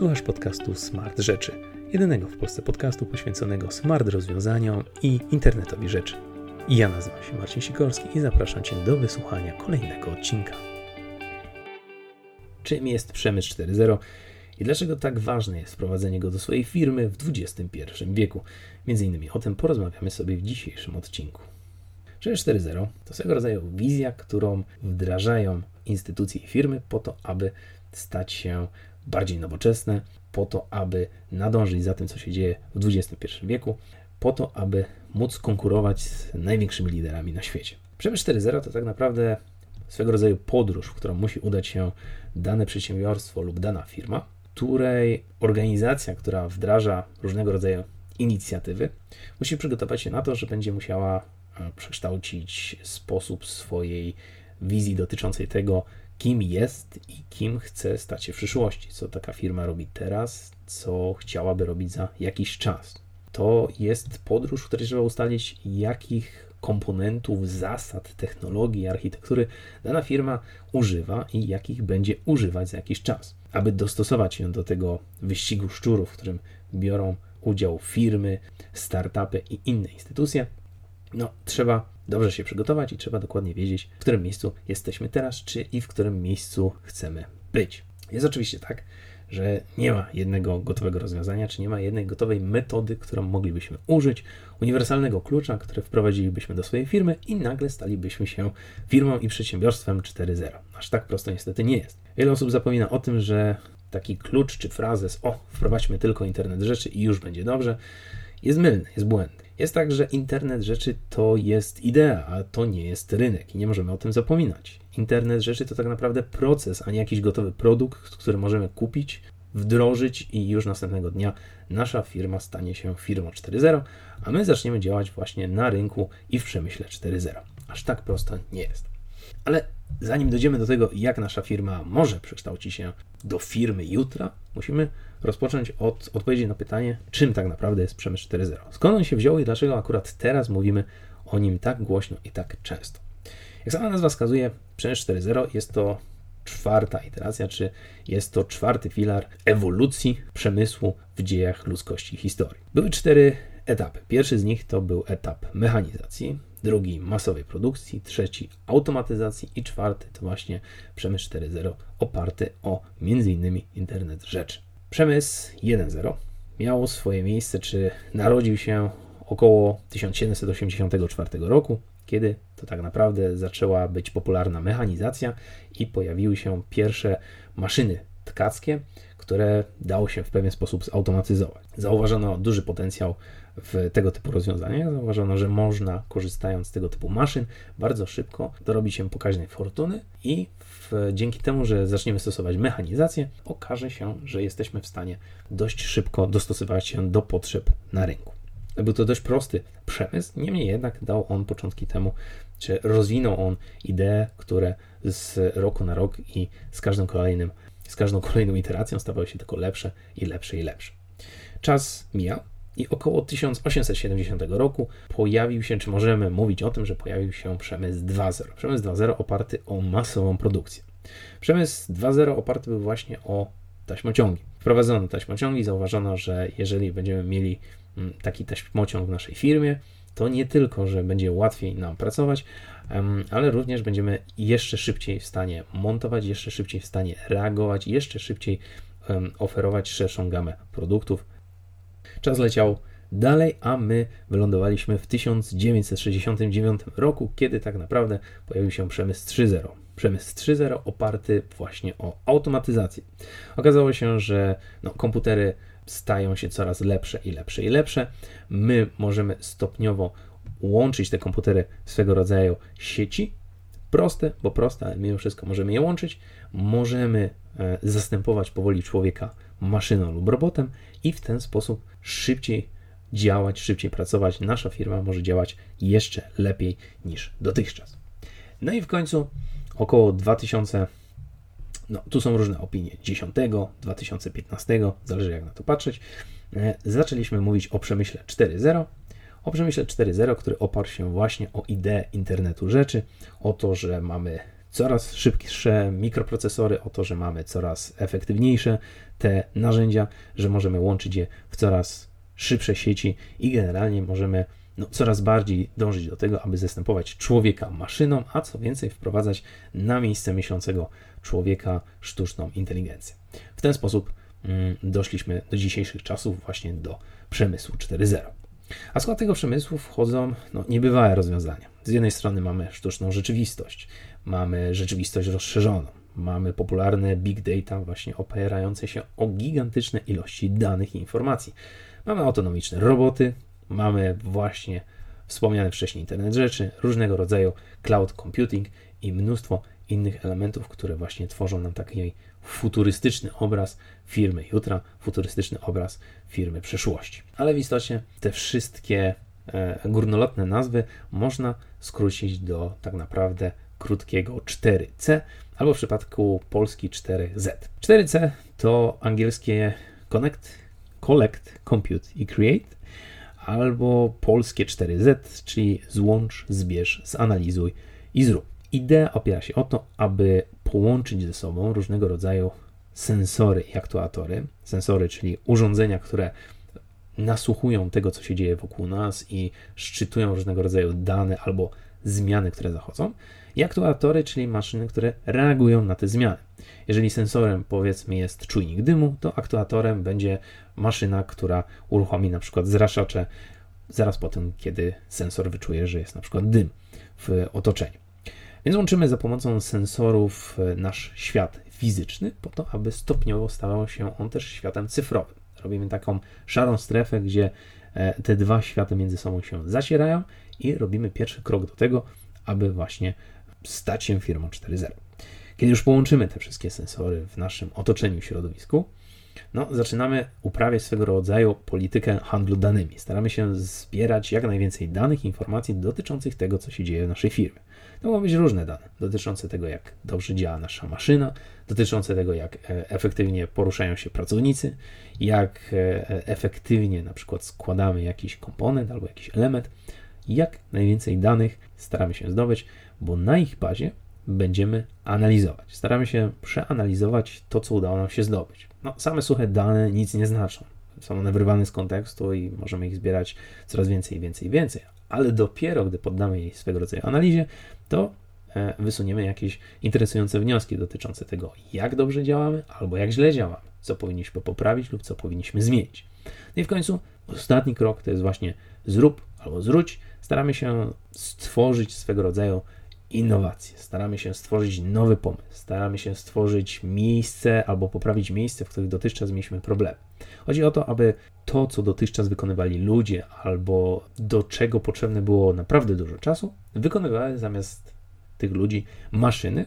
Słuchasz podcastu Smart Rzeczy, jedynego w Polsce podcastu poświęconego smart rozwiązaniom i internetowi rzeczy. Ja nazywam się Marcin Sikorski i zapraszam Cię do wysłuchania kolejnego odcinka. Czym jest Przemysł 4.0 i dlaczego tak ważne jest wprowadzenie go do swojej firmy w XXI wieku? Między innymi o tym porozmawiamy sobie w dzisiejszym odcinku. Przemysł 4.0 to swego rodzaju wizja, którą wdrażają instytucje i firmy po to, aby stać się bardziej nowoczesne, po to, aby nadążyć za tym, co się dzieje w XXI wieku, po to, aby móc konkurować z największymi liderami na świecie. Przemysł 4.0 to tak naprawdę swego rodzaju podróż, w którą musi udać się dane przedsiębiorstwo lub dana firma, której organizacja, która wdraża różnego rodzaju inicjatywy, musi przygotować się na to, że będzie musiała e, przekształcić sposób swojej wizji dotyczącej tego, kim jest i kim chce stać się w przyszłości, co taka firma robi teraz, co chciałaby robić za jakiś czas. To jest podróż, w której trzeba ustalić, jakich komponentów, zasad, technologii, architektury dana firma używa i jakich będzie używać za jakiś czas. Aby dostosować się do tego wyścigu szczurów, w którym biorą udział firmy, startupy i inne instytucje, no, trzeba dobrze się przygotować i trzeba dokładnie wiedzieć, w którym miejscu jesteśmy teraz, czy i w którym miejscu chcemy być. Jest oczywiście tak, że nie ma jednego gotowego rozwiązania, czy nie ma jednej gotowej metody, którą moglibyśmy użyć, uniwersalnego klucza, który wprowadzilibyśmy do swojej firmy i nagle stalibyśmy się firmą i przedsiębiorstwem 4.0. Aż tak prosto niestety nie jest. Wiele osób zapomina o tym, że taki klucz czy frazes, o, wprowadźmy tylko internet rzeczy i już będzie dobrze, jest mylny, jest błędny. Jest tak, że internet rzeczy to jest idea, a to nie jest rynek i nie możemy o tym zapominać. Internet rzeczy to tak naprawdę proces, a nie jakiś gotowy produkt, który możemy kupić, wdrożyć i już następnego dnia nasza firma stanie się firmą 4.0, a my zaczniemy działać właśnie na rynku i w przemyśle 4.0. Aż tak prosto nie jest. Ale zanim dojdziemy do tego, jak nasza firma może przekształcić się do firmy jutra, musimy rozpocząć od odpowiedzi na pytanie, czym tak naprawdę jest przemysł 4.0. Skąd on się wziął i dlaczego akurat teraz mówimy o nim tak głośno i tak często. Jak sama nazwa wskazuje, przemysł 4.0 jest to czwarta iteracja, czy jest to czwarty filar ewolucji przemysłu w dziejach ludzkości i historii. Były cztery etapy. Pierwszy z nich to był etap mechanizacji, drugi masowej produkcji, trzeci automatyzacji i czwarty to właśnie przemysł 4.0 oparty o m.in. internet rzeczy. Przemysł 1.0 miał swoje miejsce, czy narodził się około 1784 roku, kiedy to tak naprawdę zaczęła być popularna mechanizacja i pojawiły się pierwsze maszyny tkackie, które dało się w pewien sposób zautomatyzować. Zauważono duży potencjał w tego typu rozwiązaniach. Zauważono, że można, korzystając z tego typu maszyn, bardzo szybko dorobić się pokaźnej fortuny i w, dzięki temu, że zaczniemy stosować mechanizację, okaże się, że jesteśmy w stanie dość szybko dostosować się do potrzeb na rynku. Był to dość prosty przemysł, niemniej jednak dał on początki temu, czy rozwinął on idee, które z roku na rok i z każdym kolejnym, z każdą kolejną iteracją stawały się tylko lepsze i lepsze i lepsze. Czas mija, i około 1870 roku pojawił się, czy możemy mówić o tym, że pojawił się przemysł 2.0. Przemysł 2.0 oparty o masową produkcję. Przemysł 2.0 oparty był właśnie o taśmociągi. Wprowadzono taśmociągi, zauważono, że jeżeli będziemy mieli mm, taki taśmociąg w naszej firmie, to nie tylko, że będzie łatwiej nam pracować, ale również będziemy jeszcze szybciej w stanie montować, jeszcze szybciej w stanie reagować, jeszcze szybciej oferować szerszą gamę produktów, Czas leciał dalej, a my wylądowaliśmy w 1969 roku, kiedy tak naprawdę pojawił się przemysł 3.0. Przemysł 3.0 oparty właśnie o automatyzację. Okazało się, że no, komputery stają się coraz lepsze i lepsze i lepsze. My możemy stopniowo łączyć te komputery swego rodzaju sieci. Proste, bo proste, ale mimo wszystko możemy je łączyć. Możemy e, zastępować powoli człowieka maszyną lub robotem i w ten sposób szybciej działać, szybciej pracować. Nasza firma może działać jeszcze lepiej niż dotychczas. No i w końcu około 2000, no tu są różne opinie, 10, 2015, zależy jak na to patrzeć, e, zaczęliśmy mówić o przemyśle 4.0. O przemyśle 4.0, który oparł się właśnie o ideę internetu rzeczy, o to, że mamy coraz szybsze mikroprocesory, o to, że mamy coraz efektywniejsze te narzędzia, że możemy łączyć je w coraz szybsze sieci i generalnie możemy no, coraz bardziej dążyć do tego, aby zastępować człowieka maszyną, a co więcej, wprowadzać na miejsce myślącego człowieka sztuczną inteligencję. W ten sposób mm, doszliśmy do dzisiejszych czasów, właśnie do przemysłu 4.0. A skład tego przemysłu wchodzą no, niebywałe rozwiązania. Z jednej strony mamy sztuczną rzeczywistość, mamy rzeczywistość rozszerzoną, mamy popularne big data, właśnie opierające się o gigantyczne ilości danych i informacji. Mamy autonomiczne roboty, mamy właśnie wspomniany wcześniej internet rzeczy, różnego rodzaju cloud computing i mnóstwo innych elementów, które właśnie tworzą nam taki futurystyczny obraz firmy jutra, futurystyczny obraz firmy przyszłości. Ale w istocie te wszystkie e, górnolotne nazwy można skrócić do tak naprawdę krótkiego 4C, albo w przypadku Polski 4Z. 4C to angielskie Connect, Collect, Compute i Create, albo polskie 4Z, czyli złącz, zbierz, zanalizuj i zrób. Idea opiera się o to, aby połączyć ze sobą różnego rodzaju sensory i aktuatory. Sensory, czyli urządzenia, które nasłuchują tego, co się dzieje wokół nas i szczytują różnego rodzaju dane albo zmiany, które zachodzą, i aktuatory, czyli maszyny, które reagują na te zmiany. Jeżeli sensorem powiedzmy jest czujnik dymu, to aktuatorem będzie maszyna, która uruchomi na przykład zraszacze zaraz po tym, kiedy sensor wyczuje, że jest na przykład dym w otoczeniu. Więc łączymy za pomocą sensorów e, nasz świat fizyczny, po to, aby stopniowo stawał się on też światem cyfrowym. Robimy taką szarą strefę, gdzie e, te dwa światy między sobą się zacierają i robimy pierwszy krok do tego, aby właśnie stać się firmą 4.0. Kiedy już połączymy te wszystkie sensory w naszym otoczeniu, środowisku, no, zaczynamy uprawiać swego rodzaju politykę handlu danymi. Staramy się zbierać jak najwięcej danych, informacji dotyczących tego, co się dzieje w naszej firmie. To mogą być różne dane, dotyczące tego, jak dobrze działa nasza maszyna, dotyczące tego, jak e, efektywnie poruszają się pracownicy, jak e, efektywnie na przykład składamy jakiś komponent albo jakiś element, jak najwięcej danych staramy się zdobyć, bo na ich bazie będziemy analizować. Staramy się przeanalizować to, co udało nam się zdobyć. No, same suche dane nic nie znaczą. Są one wyrwane z kontekstu i możemy ich zbierać coraz więcej więcej więcej, ale dopiero gdy poddamy jej swego rodzaju analizie, to e, wysuniemy jakieś interesujące wnioski dotyczące tego, jak dobrze działamy albo jak źle działamy, co powinniśmy poprawić lub co powinniśmy zmienić. No i w końcu ostatni krok to jest właśnie zrób albo zwróć. Staramy się stworzyć swego rodzaju innowacje, staramy się stworzyć nowy pomysł, staramy się stworzyć miejsce albo poprawić miejsce, w których dotychczas mieliśmy problemy. Chodzi o to, aby to, co dotychczas wykonywali ludzie, albo do czego potrzebne było naprawdę dużo czasu, wykonywały zamiast tych ludzi maszyny,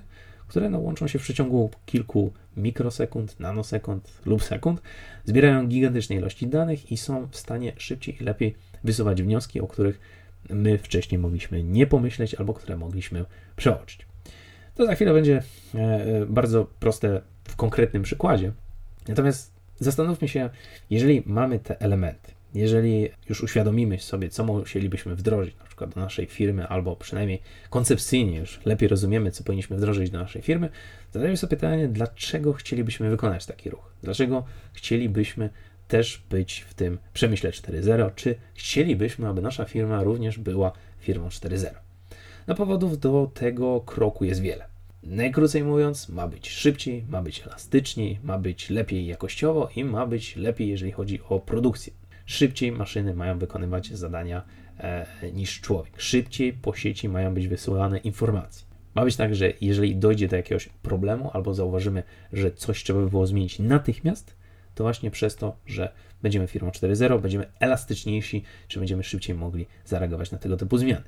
które no, łączą się w przeciągu kilku mikrosekund, nanosekund lub sekund, zbierają gigantyczne ilości danych i są w stanie szybciej i lepiej wysuwać wnioski, o których my wcześniej mogliśmy nie pomyśleć albo które mogliśmy przeoczyć. To za chwilę będzie e, e, bardzo proste w konkretnym przykładzie. Natomiast zastanówmy się, jeżeli mamy te elementy, jeżeli już uświadomimy sobie, co musielibyśmy wdrożyć na przykład do naszej firmy, albo przynajmniej koncepcyjnie już lepiej rozumiemy, co powinniśmy wdrożyć do naszej firmy, zadajmy sobie pytanie, dlaczego chcielibyśmy wykonać taki ruch? Dlaczego chcielibyśmy też być w tym przemyśle 4.0, czy chcielibyśmy, aby nasza firma również była firmą 4.0. No powodów do tego kroku jest wiele. Najkrócej mówiąc, ma być szybciej, ma być elastyczniej, ma być lepiej jakościowo i ma być lepiej, jeżeli chodzi o produkcję. Szybciej maszyny mają wykonywać zadania e, niż człowiek. Szybciej po sieci mają być wysyłane informacje. Ma być tak, że jeżeli dojdzie do jakiegoś problemu albo zauważymy, że coś trzeba by było zmienić natychmiast, to właśnie przez to, że będziemy firmą 4.0, będziemy elastyczniejsi, czy będziemy szybciej mogli zareagować na tego typu zmiany.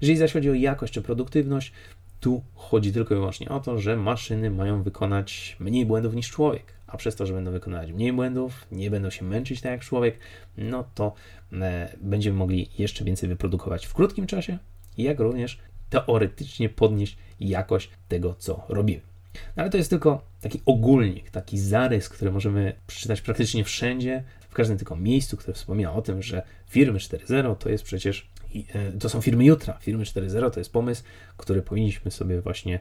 Jeżeli zaś chodzi o jakość czy produktywność, tu chodzi tylko i wyłącznie o to, że maszyny mają wykonać mniej błędów niż człowiek, a przez to, że będą wykonywać mniej błędów, nie będą się męczyć tak jak człowiek, no to e, będziemy mogli jeszcze więcej wyprodukować w krótkim czasie, jak również teoretycznie podnieść jakość tego, co robimy. No ale to jest tylko taki ogólnik, taki zarys, który możemy przeczytać praktycznie wszędzie, w każdym tylko miejscu, które wspomina o tym, że firmy 4.0 to jest przecież to są firmy jutra. Firmy 4.0 to jest pomysł, który powinniśmy sobie właśnie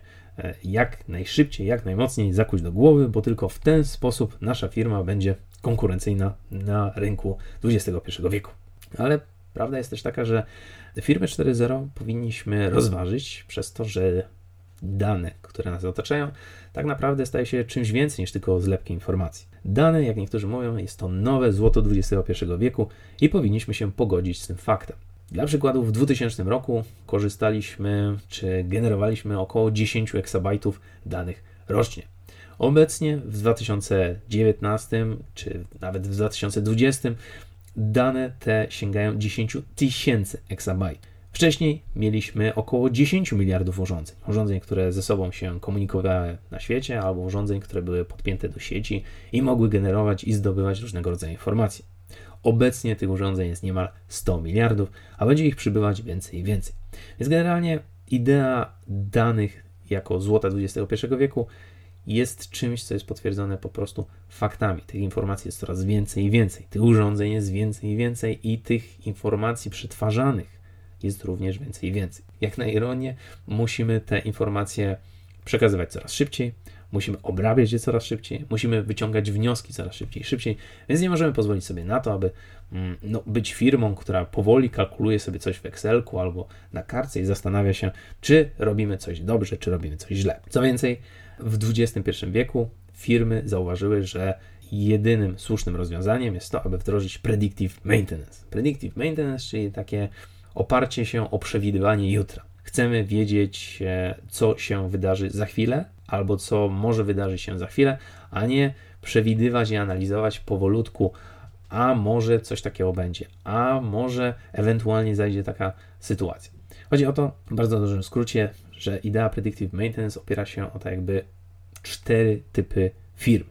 jak najszybciej, jak najmocniej zakuć do głowy, bo tylko w ten sposób nasza firma będzie konkurencyjna na rynku XXI wieku. Ale prawda jest też taka, że firmy 4.0 powinniśmy rozważyć przez to, że dane, które nas otaczają, tak naprawdę staje się czymś więcej niż tylko zlepkiem informacji. Dane, jak niektórzy mówią, jest to nowe złoto XXI wieku i powinniśmy się pogodzić z tym faktem. Dla przykładu, w 2000 roku korzystaliśmy czy generowaliśmy około 10 eksabajtów danych rocznie. Obecnie w 2019 czy nawet w 2020 dane te sięgają 10 tysięcy eksabajtów. Wcześniej mieliśmy około 10 miliardów urządzeń. Urządzeń, które ze sobą się komunikowały na świecie, albo urządzeń, które były podpięte do sieci i mogły generować i zdobywać różnego rodzaju informacje. Obecnie tych urządzeń jest niemal 100 miliardów, a będzie ich przybywać więcej i więcej. Więc generalnie idea danych jako złota XXI wieku jest czymś, co jest potwierdzone po prostu faktami. Tych informacji jest coraz więcej i więcej, tych urządzeń jest więcej i więcej i tych informacji przetwarzanych jest również więcej i więcej. Jak na ironię, musimy te informacje przekazywać coraz szybciej, musimy obrabiać je coraz szybciej, musimy wyciągać wnioski coraz szybciej szybciej, więc nie możemy pozwolić sobie na to, aby mm, no, być firmą, która powoli kalkuluje sobie coś w Excelku albo na kartce i zastanawia się, czy robimy coś dobrze, czy robimy coś źle. Co więcej, w XXI wieku firmy zauważyły, że jedynym słusznym rozwiązaniem jest to, aby wdrożyć predictive maintenance. Predictive maintenance, czyli takie oparcie się o przewidywanie jutra. Chcemy wiedzieć, e, co się wydarzy za chwilę, albo co może wydarzyć się za chwilę, a nie przewidywać i analizować powolutku, a może coś takiego będzie, a może ewentualnie zajdzie taka sytuacja. Chodzi o to, w bardzo dużym skrócie, że idea predictive maintenance opiera się o tak jakby cztery typy firm.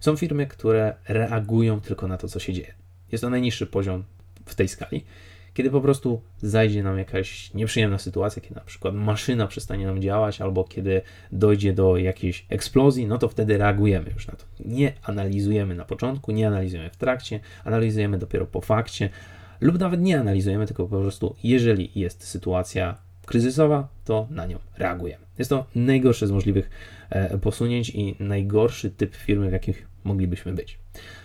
Są firmy, które reagują tylko na to, co się dzieje. Jest to najniższy poziom w tej skali kiedy po prostu zajdzie nam jakaś nieprzyjemna sytuacja, kiedy na przykład maszyna przestanie nam działać, albo kiedy dojdzie do jakiejś eksplozji, no to wtedy reagujemy już na to. Nie analizujemy na początku, nie analizujemy w trakcie, analizujemy dopiero po fakcie, lub nawet nie analizujemy, tylko po prostu, jeżeli jest sytuacja kryzysowa, to na nią reagujemy. Jest to najgorsze z możliwych e, posunięć i najgorszy typ firmy, w jakich moglibyśmy być.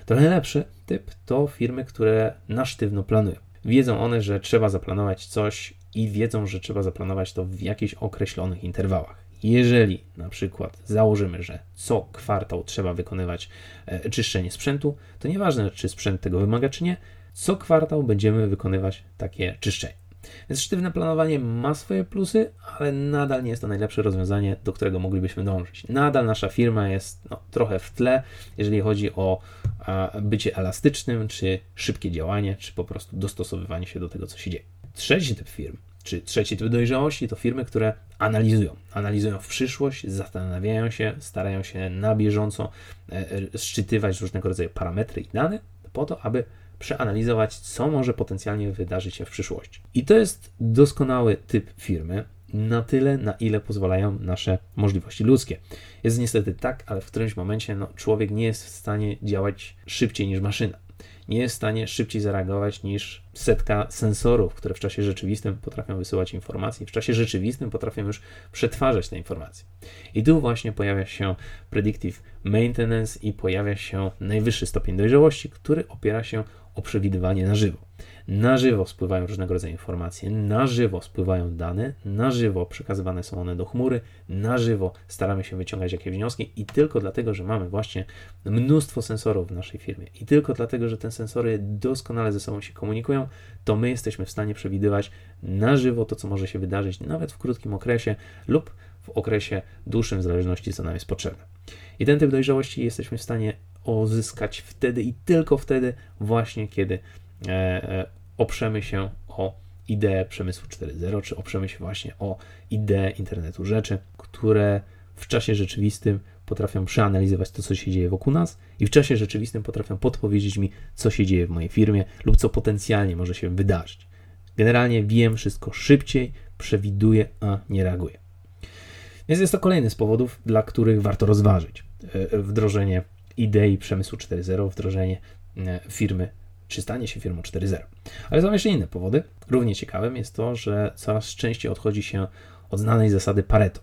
Trochę lepszy typ to firmy, które na sztywno planują. Wiedzą one, że trzeba zaplanować coś i wiedzą, że trzeba zaplanować to w jakichś określonych interwałach. Jeżeli na przykład założymy, że co kwartał trzeba wykonywać e, czyszczenie sprzętu, to nieważne, czy sprzęt tego wymaga, czy nie, co kwartał będziemy wykonywać takie czyszczenie. Więc sztywne planowanie ma swoje plusy, ale nadal nie jest to najlepsze rozwiązanie, do którego moglibyśmy dążyć. Nadal nasza firma jest no, trochę w tle, jeżeli chodzi o a, bycie elastycznym, czy szybkie działanie, czy po prostu dostosowywanie się do tego, co się dzieje. Trzeci typ firm, czy trzeci typ dojrzałości to firmy, które analizują. Analizują w przyszłość, zastanawiają się, starają się na bieżąco e, e szczytywać różnego rodzaju parametry i dane po to, aby przeanalizować, co może potencjalnie wydarzyć się w przyszłości. I to jest doskonały typ firmy, na tyle, na ile pozwalają nasze możliwości ludzkie. Jest niestety tak, ale w którymś momencie no, człowiek nie jest w stanie działać szybciej niż maszyna. Nie jest w stanie szybciej zareagować niż setka sensorów, które w czasie rzeczywistym potrafią wysyłać informacje, w czasie rzeczywistym potrafią już przetwarzać te informacje. I tu właśnie pojawia się predictive maintenance i pojawia się najwyższy stopień dojrzałości, który opiera się o przewidywanie na żywo. Na żywo spływają różnego rodzaju informacje, na żywo spływają dane, na żywo przekazywane są one do chmury, na żywo staramy się wyciągać jakieś wnioski i tylko dlatego, że mamy właśnie mnóstwo sensorów w naszej firmie i tylko dlatego, że te sensory doskonale ze sobą się komunikują, to my jesteśmy w stanie przewidywać na żywo to, co może się wydarzyć nawet w krótkim okresie lub w okresie dłuższym, w zależności co nam jest potrzebne. I ten typ dojrzałości jesteśmy w stanie uzyskać wtedy i tylko wtedy, właśnie kiedy e, e, oprzemy się o ideę przemysłu 4.0, czy oprzemy się właśnie o ideę internetu rzeczy, które w czasie rzeczywistym potrafią przeanalizować to, co się dzieje wokół nas i w czasie rzeczywistym potrafią podpowiedzieć mi, co się dzieje w mojej firmie lub co potencjalnie może się wydarzyć. Generalnie wiem wszystko szybciej, przewiduję, a nie reaguję. Więc jest to kolejny z powodów, dla których warto rozważyć e, wdrożenie idei przemysłu 4.0, wdrożenie e, firmy czy stanie się firmą 4.0. Ale są jeszcze inne powody. Równie ciekawym jest to, że coraz częściej odchodzi się od znanej zasady Pareto.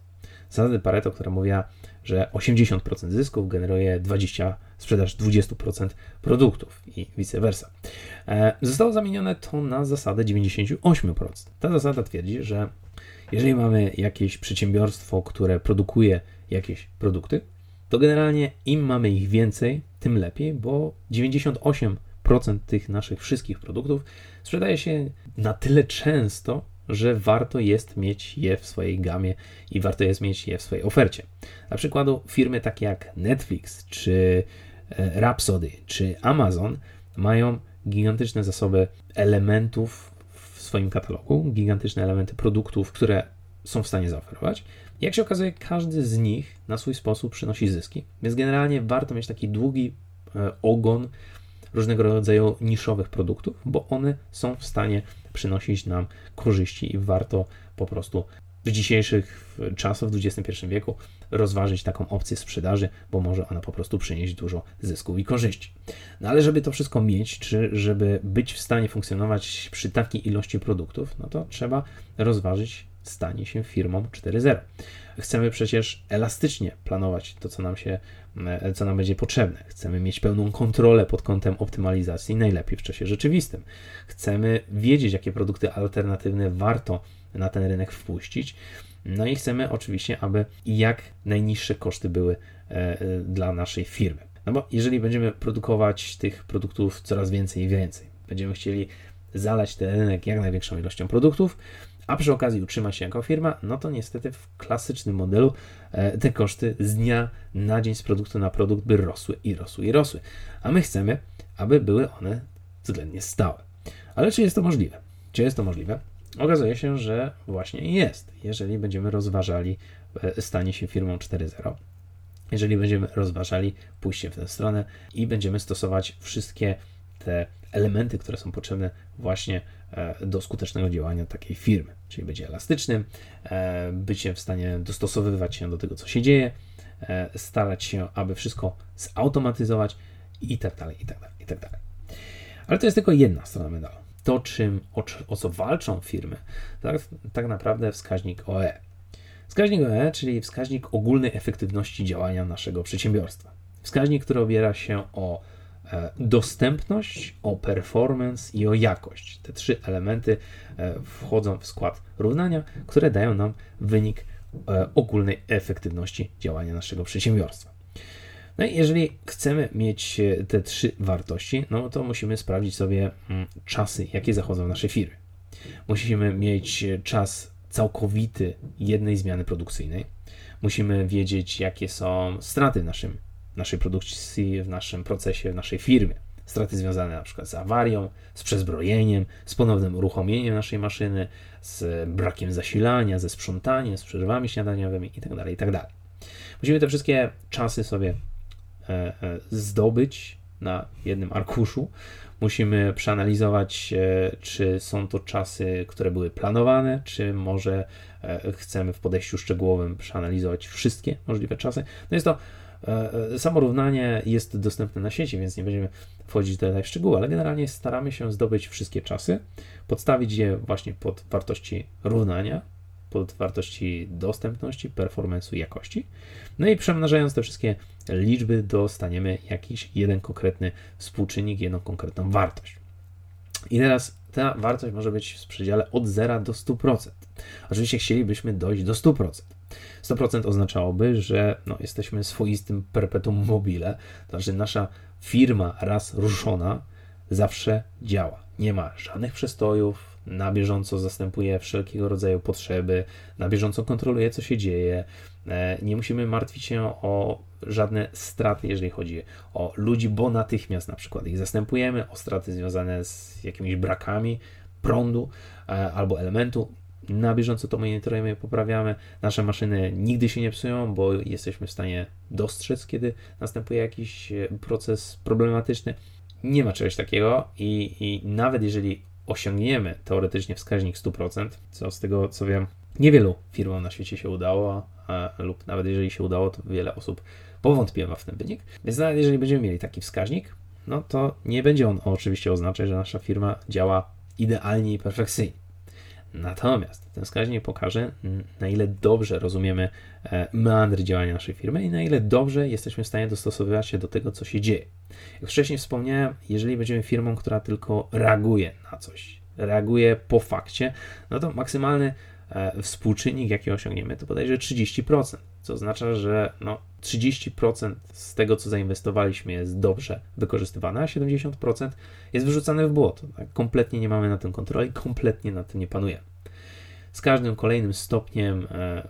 Zasady Pareto, która mówiła, że 80% zysków generuje 20, sprzedaż 20% produktów i vice versa. E, zostało zamienione to na zasadę 98%. Ta zasada twierdzi, że jeżeli mamy jakieś przedsiębiorstwo, które produkuje jakieś produkty, to generalnie im mamy ich więcej, tym lepiej, bo 98% tych naszych wszystkich produktów sprzedaje się na tyle często, że warto jest mieć je w swojej gamie i warto jest mieć je w swojej ofercie. Na przykładu firmy takie jak Netflix, czy e, Rhapsody, czy Amazon mają gigantyczne zasoby elementów w swoim katalogu, gigantyczne elementy produktów, które są w stanie zaoferować. Jak się okazuje, każdy z nich na swój sposób przynosi zyski, więc generalnie warto mieć taki długi e, ogon różnego rodzaju niszowych produktów, bo one są w stanie przynosić nam korzyści i warto po prostu w dzisiejszych czasach, w XXI wieku, rozważyć taką opcję sprzedaży, bo może ona po prostu przynieść dużo zysków i korzyści. No ale żeby to wszystko mieć, czy żeby być w stanie funkcjonować przy takiej ilości produktów, no to trzeba rozważyć stanie się firmą 4.0. Chcemy przecież elastycznie planować to, co nam się, e, co nam będzie potrzebne. Chcemy mieć pełną kontrolę pod kątem optymalizacji, najlepiej w czasie rzeczywistym. Chcemy wiedzieć, jakie produkty alternatywne warto na ten rynek wpuścić. No i chcemy oczywiście, aby jak najniższe koszty były e, e, dla naszej firmy. No bo jeżeli będziemy produkować tych produktów coraz więcej i więcej, będziemy chcieli zalać ten rynek jak największą ilością produktów, a przy okazji utrzyma się jako firma, no to niestety w klasycznym modelu e, te koszty z dnia na dzień z produktu na produkt by rosły i rosły i rosły. A my chcemy, aby były one względnie stałe. Ale czy jest to możliwe? Czy jest to możliwe? Okazuje się, że właśnie jest, jeżeli będziemy rozważali e, stanie się firmą 4.0 jeżeli będziemy rozważali pójście w tę stronę i będziemy stosować wszystkie te elementy, które są potrzebne właśnie e, do skutecznego działania takiej firmy. Czyli będzie elastycznym, e, bycie w stanie dostosowywać się do tego, co się dzieje, e, starać się, aby wszystko zautomatyzować i tak dalej, i tak dalej, i tak dalej. Ale to jest tylko jedna strona medalu. To, czym, o, o co walczą firmy, tak, tak naprawdę wskaźnik OE. Wskaźnik OE, czyli wskaźnik ogólnej efektywności działania naszego przedsiębiorstwa. Wskaźnik, który obiera się o dostępność, o performance i o jakość. Te trzy elementy e, wchodzą w skład równania, które dają nam wynik e, ogólnej efektywności działania naszego przedsiębiorstwa. No i jeżeli chcemy mieć te trzy wartości, no to musimy sprawdzić sobie mm, czasy, jakie zachodzą w naszej firmie. Musimy mieć czas całkowity jednej zmiany produkcyjnej. Musimy wiedzieć, jakie są straty w naszym naszej produkcji, w naszym procesie, w naszej firmie. Straty związane na przykład z awarią, z przezbrojeniem, z ponownym uruchomieniem naszej maszyny, z brakiem zasilania, ze sprzątaniem, z przerwami śniadaniowymi itd. Tak itd. Tak Musimy te wszystkie czasy sobie e, e, zdobyć na jednym arkuszu. Musimy przeanalizować, e, czy są to czasy, które były planowane, czy może chcemy w podejściu szczegółowym przeanalizować wszystkie możliwe czasy. No jest to samo równanie jest dostępne na sieci, więc nie będziemy wchodzić tutaj w szczegóły, ale generalnie staramy się zdobyć wszystkie czasy, podstawić je właśnie pod wartości równania, pod wartości dostępności, performance'u jakości. No i przemnażając te wszystkie liczby, dostaniemy jakiś jeden konkretny współczynnik, jedną konkretną wartość. I teraz ta wartość może być w przedziale od 0 do 100%. Oczywiście chcielibyśmy dojść do 100%. 100% oznaczałoby, że no, jesteśmy swoistym perpetuum mobile, to znaczy nasza firma raz ruszona zawsze działa. Nie ma żadnych przestojów, na bieżąco zastępuje wszelkiego rodzaju potrzeby, na bieżąco kontroluje, co się dzieje. E, nie musimy martwić się o żadne straty, jeżeli chodzi o ludzi, bo natychmiast na przykład ich zastępujemy, o straty związane z jakimiś brakami prądu e, albo elementu na bieżąco to monitorujemy, poprawiamy. Nasze maszyny nigdy się nie psują, bo jesteśmy w stanie dostrzec, kiedy następuje jakiś e, proces problematyczny. Nie ma czegoś takiego i, i nawet jeżeli osiągniemy teoretycznie wskaźnik 100%, co z tego co wiem, niewielu firmom na świecie się udało, a, lub nawet jeżeli się udało, to wiele osób powątpiewa w ten wynik. Więc nawet jeżeli będziemy mieli taki wskaźnik, no to nie będzie on oczywiście oznaczać, że nasza firma działa idealnie i perfekcyjnie. Natomiast ten wskaźnik pokaże, na ile dobrze rozumiemy e, meandry działania naszej firmy i na ile dobrze jesteśmy w stanie dostosowywać się do tego, co się dzieje. Jak wcześniej wspomniałem, jeżeli będziemy firmą, która tylko reaguje na coś, reaguje po fakcie, no to maksymalny współczynnik, jaki osiągniemy, to bodajże 30%, co oznacza, że no, 30% z tego, co zainwestowaliśmy, jest dobrze wykorzystywane, a 70% jest wyrzucane w błoto. Tak? Kompletnie nie mamy na tym kontroli, kompletnie na tym nie panujemy. Z każdym kolejnym stopniem e,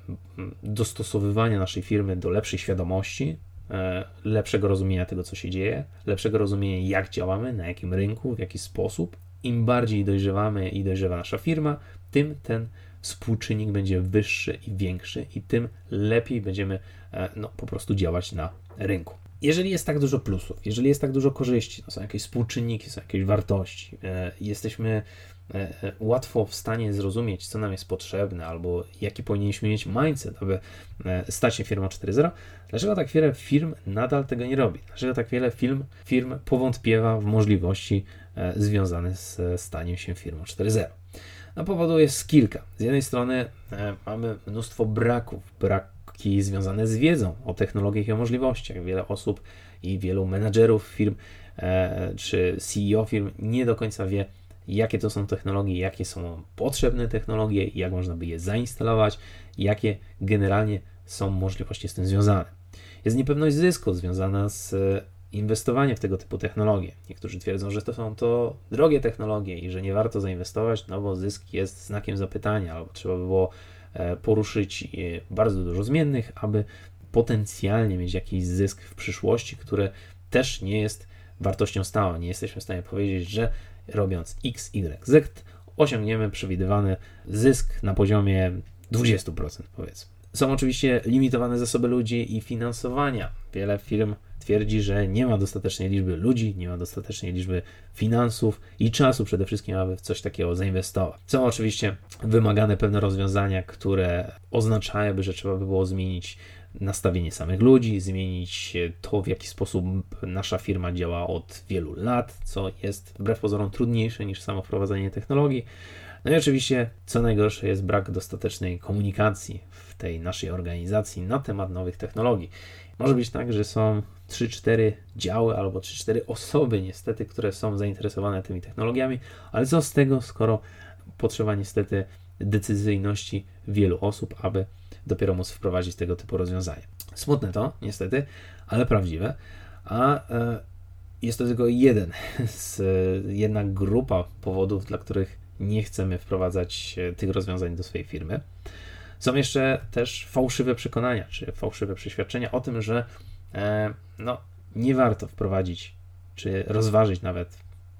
dostosowywania naszej firmy do lepszej świadomości, e, lepszego rozumienia tego, co się dzieje, lepszego rozumienia, jak działamy, na jakim rynku, w jaki sposób, im bardziej dojrzewamy i dojrzewa nasza firma, tym ten współczynnik będzie wyższy i większy, i tym lepiej będziemy e, no, po prostu działać na rynku. Jeżeli jest tak dużo plusów, jeżeli jest tak dużo korzyści, no są jakieś współczynniki, są jakieś wartości, e, jesteśmy e, łatwo w stanie zrozumieć, co nam jest potrzebne, albo jaki powinniśmy mieć mindset, aby stać się firmą 4.0, dlaczego tak wiele firm nadal tego nie robi? Dlaczego tak wiele firm, firm powątpiewa w możliwości związane z staniem się firmą 4.0? No powodu jest kilka. Z jednej strony e, mamy mnóstwo braków, braki związane z wiedzą o technologiach i o możliwościach. Wiele osób i wielu menedżerów firm e, czy CEO firm nie do końca wie, jakie to są technologie, jakie są potrzebne technologie, jak można by je zainstalować, jakie generalnie są możliwości z tym związane. Jest niepewność zysku związana z inwestowanie w tego typu technologie. Niektórzy twierdzą, że to są to drogie technologie i że nie warto zainwestować, no bo zysk jest znakiem zapytania, albo trzeba by było e, poruszyć e, bardzo dużo zmiennych, aby potencjalnie mieć jakiś zysk w przyszłości, który też nie jest wartością stałą. Nie jesteśmy w stanie powiedzieć, że robiąc X, Y, Z osiągniemy przewidywany zysk na poziomie 20%, powiedzmy. Są oczywiście limitowane zasoby ludzi i finansowania. Wiele firm twierdzi, że nie ma dostatecznej liczby ludzi, nie ma dostatecznej liczby finansów i czasu przede wszystkim, aby w coś takiego zainwestować. Są oczywiście wymagane pewne rozwiązania, które oznaczają, że trzeba by było zmienić nastawienie samych ludzi, zmienić to, w jaki sposób nasza firma działa od wielu lat, co jest wbrew pozorom trudniejsze niż samo wprowadzenie technologii. No i oczywiście, co najgorsze, jest brak dostatecznej komunikacji w tej naszej organizacji na temat nowych technologii. Może być tak, że są 3-4 działy albo 3-4 osoby, niestety, które są zainteresowane tymi technologiami, ale co z tego, skoro potrzeba niestety decyzyjności wielu osób, aby dopiero móc wprowadzić tego typu rozwiązania. Smutne to, niestety, ale prawdziwe. A e, jest to tylko jeden z jedna grupa powodów, dla których nie chcemy wprowadzać e, tych rozwiązań do swojej firmy. Są jeszcze też fałszywe przekonania, czy fałszywe przeświadczenia o tym, że e, no, nie warto wprowadzić, czy rozważyć nawet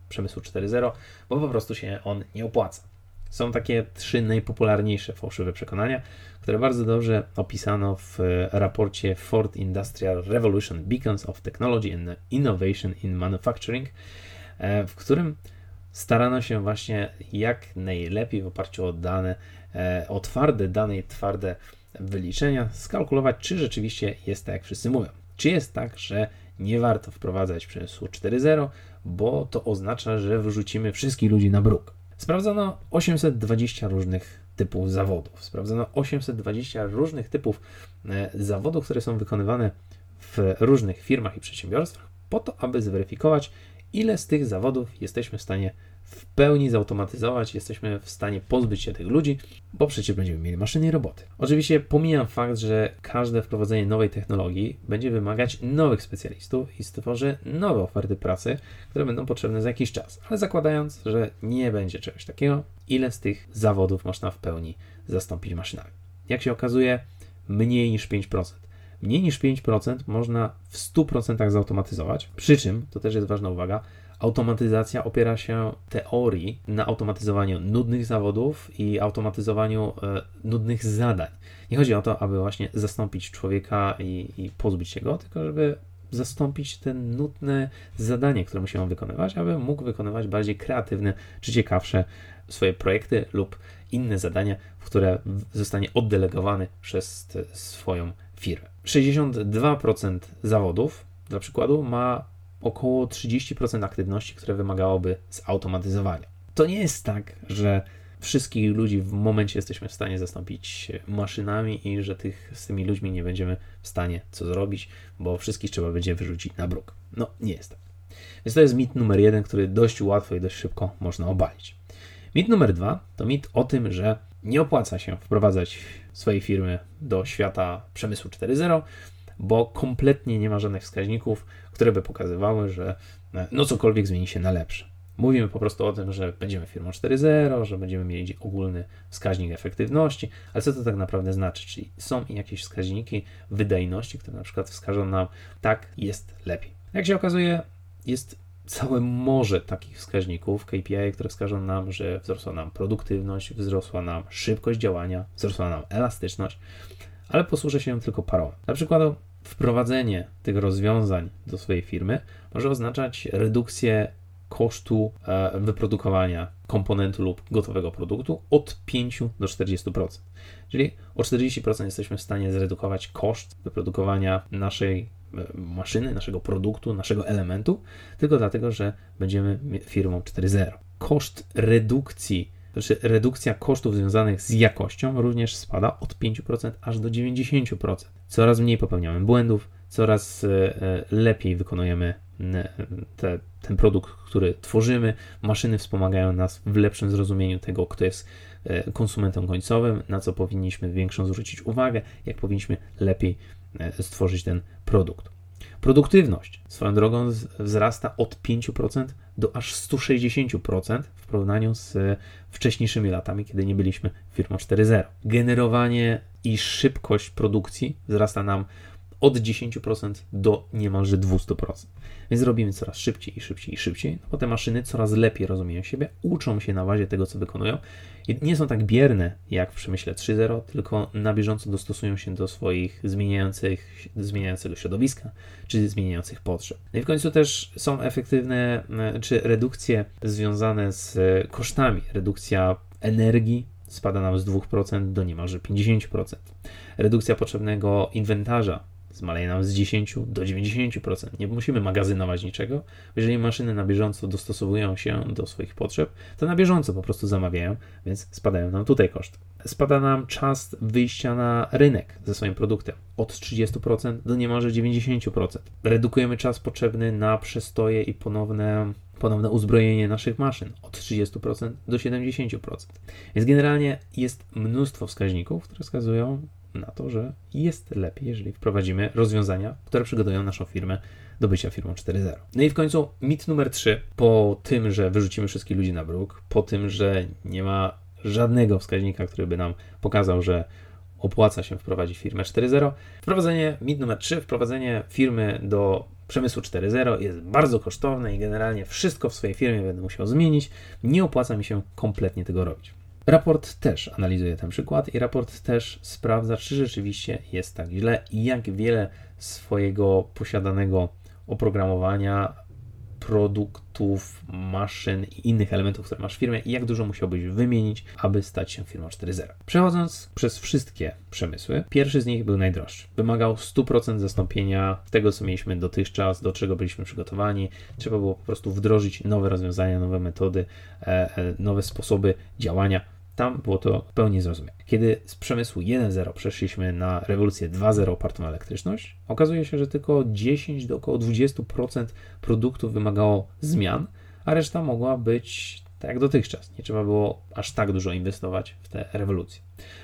przemysłu 4.0, bo po prostu się on nie opłaca. Są takie trzy najpopularniejsze fałszywe przekonania, które bardzo dobrze opisano w raporcie Ford Industrial Revolution Beacons of Technology and Innovation in Manufacturing, e, w którym starano się właśnie jak najlepiej w oparciu o dane, e, o twarde dane i twarde wyliczenia skalkulować, czy rzeczywiście jest tak, jak wszyscy mówią. Czy jest tak, że nie warto wprowadzać przemysłu 4.0, bo to oznacza, że wyrzucimy wszystkich ludzi na bruk. Sprawdzono 820 różnych typów zawodów. Sprawdzono 820 różnych typów e, zawodów, które są wykonywane w różnych firmach i przedsiębiorstwach, po to, aby zweryfikować, ile z tych zawodów jesteśmy w stanie w pełni zautomatyzować, jesteśmy w stanie pozbyć się tych ludzi, bo przecież będziemy mieli maszyny i roboty. Oczywiście pomijam fakt, że każde wprowadzenie nowej technologii będzie wymagać nowych specjalistów i stworzy nowe oferty pracy, które będą potrzebne za jakiś czas, ale zakładając, że nie będzie czegoś takiego, ile z tych zawodów można w pełni zastąpić maszynami? Jak się okazuje, mniej niż 5%. Mniej niż 5% można w 100% zautomatyzować, przy czym, to też jest ważna uwaga, automatyzacja opiera się teorii na automatyzowaniu nudnych zawodów i automatyzowaniu e, nudnych zadań. Nie chodzi o to, aby właśnie zastąpić człowieka i, i pozbyć się go, tylko żeby zastąpić te nudne zadanie, które musi on wykonywać, aby mógł wykonywać bardziej kreatywne czy ciekawsze swoje projekty lub inne zadania, w które zostanie oddelegowany przez swoją firmę. 62% zawodów, dla przykładu, ma około 30% aktywności, które wymagałoby zautomatyzowania. To nie jest tak, że wszystkich ludzi w momencie jesteśmy w stanie zastąpić maszynami i że tych, z tymi ludźmi nie będziemy w stanie co zrobić, bo wszystkich trzeba będzie wyrzucić na bruk. No, nie jest tak. Więc to jest mit numer jeden, który dość łatwo i dość szybko można obalić. Mit numer dwa to mit o tym, że nie opłaca się wprowadzać swojej firmy do świata przemysłu 4.0, bo kompletnie nie ma żadnych wskaźników, które by pokazywały, że no cokolwiek zmieni się na lepsze. Mówimy po prostu o tym, że będziemy firmą 4.0, że będziemy mieli ogólny wskaźnik efektywności, ale co to tak naprawdę znaczy? Czyli są jakieś wskaźniki wydajności, które na przykład wskażą nam, tak, jest lepiej. Jak się okazuje, jest całe morze takich wskaźników KPI, które wskażą nam, że wzrosła nam produktywność, wzrosła nam szybkość działania, wzrosła nam elastyczność, ale posłużę się tylko parą. Na przykład wprowadzenie tych rozwiązań do swojej firmy może oznaczać redukcję kosztu e, wyprodukowania komponentu lub gotowego produktu od 5 do 40%. Czyli o 40% jesteśmy w stanie zredukować koszt wyprodukowania naszej e, maszyny, naszego produktu, naszego elementu, tylko dlatego, że będziemy firmą 4.0. Koszt redukcji, znaczy redukcja kosztów związanych z jakością również spada od 5% aż do 90%. Coraz mniej popełniamy błędów, coraz e, lepiej wykonujemy te, ten produkt, który tworzymy. Maszyny wspomagają nas w lepszym zrozumieniu tego, kto jest e, konsumentem końcowym, na co powinniśmy większą zwrócić uwagę, jak powinniśmy lepiej e, stworzyć ten produkt. Produktywność swoją drogą wzrasta od 5% do aż 160% w porównaniu z wcześniejszymi latami, kiedy nie byliśmy firmą 4.0. Generowanie i szybkość produkcji wzrasta nam od 10% do niemalże 200%. Więc robimy coraz szybciej i szybciej i szybciej, no bo te maszyny coraz lepiej rozumieją siebie, uczą się na bazie tego, co wykonują nie są tak bierne jak w przemyśle 3.0, tylko na bieżąco dostosują się do swoich zmieniających, zmieniającego środowiska, czy zmieniających potrzeb. No i w końcu też są efektywne, e, czy redukcje związane z kosztami. Redukcja energii, spada nam z 2% do niemalże 50%. Redukcja potrzebnego inwentarza zmaleje nam z 10 do 90%. Nie musimy magazynować niczego. Jeżeli maszyny na bieżąco dostosowują się do swoich potrzeb, to na bieżąco po prostu zamawiają, więc spadają nam tutaj koszty. Spada nam czas wyjścia na rynek ze swoim produktem od 30% do niemalże 90%. Redukujemy czas potrzebny na przestoje i ponowne ponowne uzbrojenie naszych maszyn od 30% do 70%. Więc generalnie jest mnóstwo wskaźników, które wskazują na to, że jest lepiej, jeżeli wprowadzimy rozwiązania, które przygotują naszą firmę do bycia firmą 4.0. No i w końcu mit numer 3. Po tym, że wyrzucimy wszystkich ludzi na bruk, po tym, że nie ma żadnego wskaźnika, który by nam pokazał, że opłaca się wprowadzić firmę 4.0. Wprowadzenie, mit numer 3, wprowadzenie firmy do przemysłu 4.0 jest bardzo kosztowne i generalnie wszystko w swojej firmie będę musiał zmienić. Nie opłaca mi się kompletnie tego robić. Raport też analizuje ten przykład i raport też sprawdza, czy rzeczywiście jest tak źle i jak wiele swojego posiadanego oprogramowania, produktów, maszyn i innych elementów, które masz w firmie i jak dużo musiałbyś wymienić, aby stać się firmą 4.0. Przechodząc przez wszystkie przemysły, pierwszy z nich był najdroższy. Wymagał 100% zastąpienia tego, co mieliśmy dotychczas, do czego byliśmy przygotowani. Trzeba było po prostu wdrożyć nowe rozwiązania, nowe metody, e, e, nowe sposoby działania tam było to w pełni zrozumiałe. Kiedy z przemysłu 1.0 przeszliśmy na rewolucję 2.0 opartą o elektryczność, okazuje się, że tylko 10 do około 20% produktów wymagało zmian, a reszta mogła być tak jak dotychczas. Nie trzeba było aż tak dużo inwestować w tę rewolucję.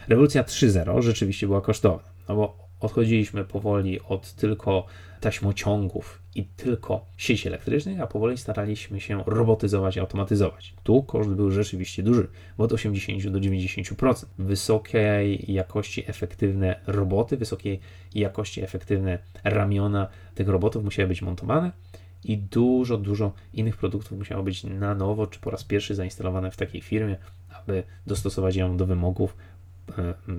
Rewolucja 3.0 rzeczywiście była kosztowna, no bo odchodziliśmy powoli od tylko taśmociągów i tylko sieci elektrycznych, a powoli staraliśmy się robotyzować i automatyzować. Tu koszt był rzeczywiście duży, od 80 do 90%. Wysokiej jakości efektywne roboty, wysokiej jakości efektywne ramiona tych robotów musiały być montowane i dużo, dużo innych produktów musiało być na nowo, czy po raz pierwszy zainstalowane w takiej firmie, aby dostosować ją do wymogów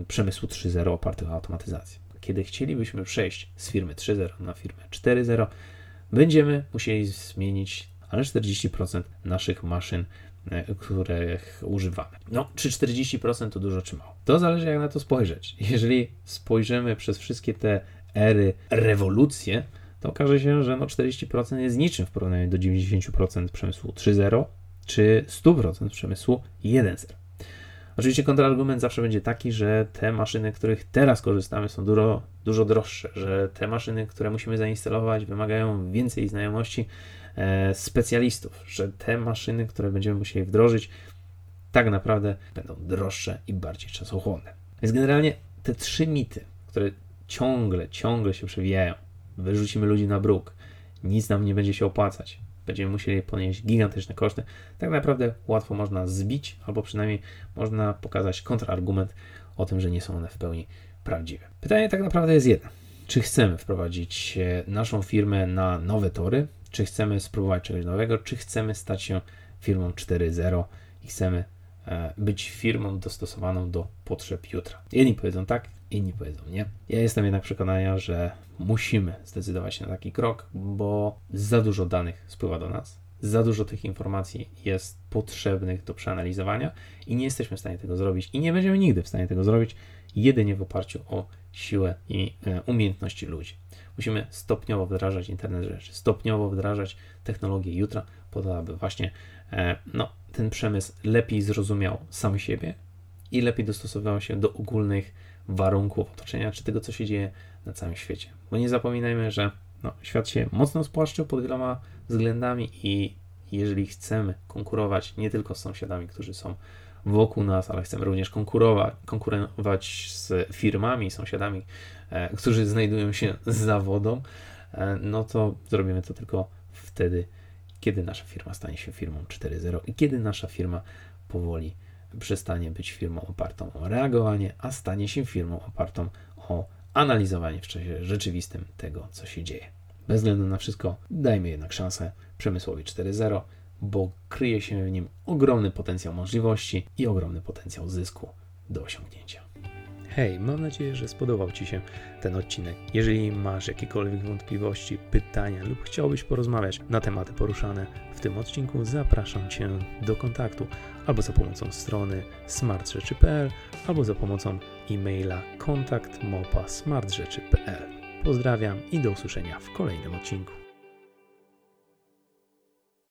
przemysłu 3.0 opartych o automatyzację kiedy chcielibyśmy przejść z firmy 3.0 na firmę 4.0, będziemy musieli zmienić ale 40% naszych maszyn, e, których używamy. No, czy 40% to dużo, czy mało? To zależy, jak na to spojrzeć. Jeżeli spojrzymy przez wszystkie te ery, rewolucje, to okaże się, że no 40% jest niczym w porównaniu do 90% przemysłu 3.0 czy 100% przemysłu 1.0. Oczywiście kontrargument zawsze będzie taki, że te maszyny, których teraz korzystamy, są dużo, dużo droższe, że te maszyny, które musimy zainstalować, wymagają więcej znajomości e, specjalistów, że te maszyny, które będziemy musieli wdrożyć, tak naprawdę będą droższe i bardziej czasochłonne. Więc generalnie te trzy mity, które ciągle, ciągle się przewijają, wyrzucimy ludzi na bruk, nic nam nie będzie się opłacać, będziemy musieli ponieść gigantyczne koszty, tak naprawdę łatwo można zbić, albo przynajmniej można pokazać kontrargument o tym, że nie są one w pełni prawdziwe. Pytanie tak naprawdę jest jedno. Czy chcemy wprowadzić e, naszą firmę na nowe tory? Czy chcemy spróbować czegoś nowego? Czy chcemy stać się firmą 4.0 i chcemy e, być firmą dostosowaną do potrzeb jutra? Jedni powiedzą tak, inni powiedzą nie. Ja jestem jednak przekonania, że musimy zdecydować się na taki krok, bo za dużo danych spływa do nas, za dużo tych informacji jest potrzebnych do przeanalizowania i nie jesteśmy w stanie tego zrobić i nie będziemy nigdy w stanie tego zrobić jedynie w oparciu o siłę i e, umiejętności ludzi. Musimy stopniowo wdrażać internet rzeczy, stopniowo wdrażać technologię jutra, po to, aby właśnie e, no, ten przemysł lepiej zrozumiał sam siebie i lepiej dostosowywał się do ogólnych warunków otoczenia, czy tego, co się dzieje na całym świecie. Bo nie zapominajmy, że no, świat się mocno spłaszczył pod wieloma względami i jeżeli chcemy konkurować nie tylko z sąsiadami, którzy są wokół nas, ale chcemy również konkurować, konkurować z firmami, sąsiadami, e, którzy znajdują się za wodą, e, no to zrobimy to tylko wtedy, kiedy nasza firma stanie się firmą 4.0 i kiedy nasza firma powoli przestanie być firmą opartą o reagowanie, a stanie się firmą opartą o analizowanie w czasie rzeczywistym tego, co się dzieje. Bez względu na wszystko, dajmy jednak szansę przemysłowi 4.0, bo kryje się w nim ogromny potencjał możliwości i ogromny potencjał zysku do osiągnięcia. Hej, mam nadzieję, że spodobał Ci się ten odcinek. Jeżeli masz jakiekolwiek wątpliwości, pytania lub chciałbyś porozmawiać na tematy poruszane w tym odcinku, zapraszam Cię do kontaktu albo za pomocą strony smartrzeczy.pl, albo za pomocą e-maila kontakt Pozdrawiam i do usłyszenia w kolejnym odcinku.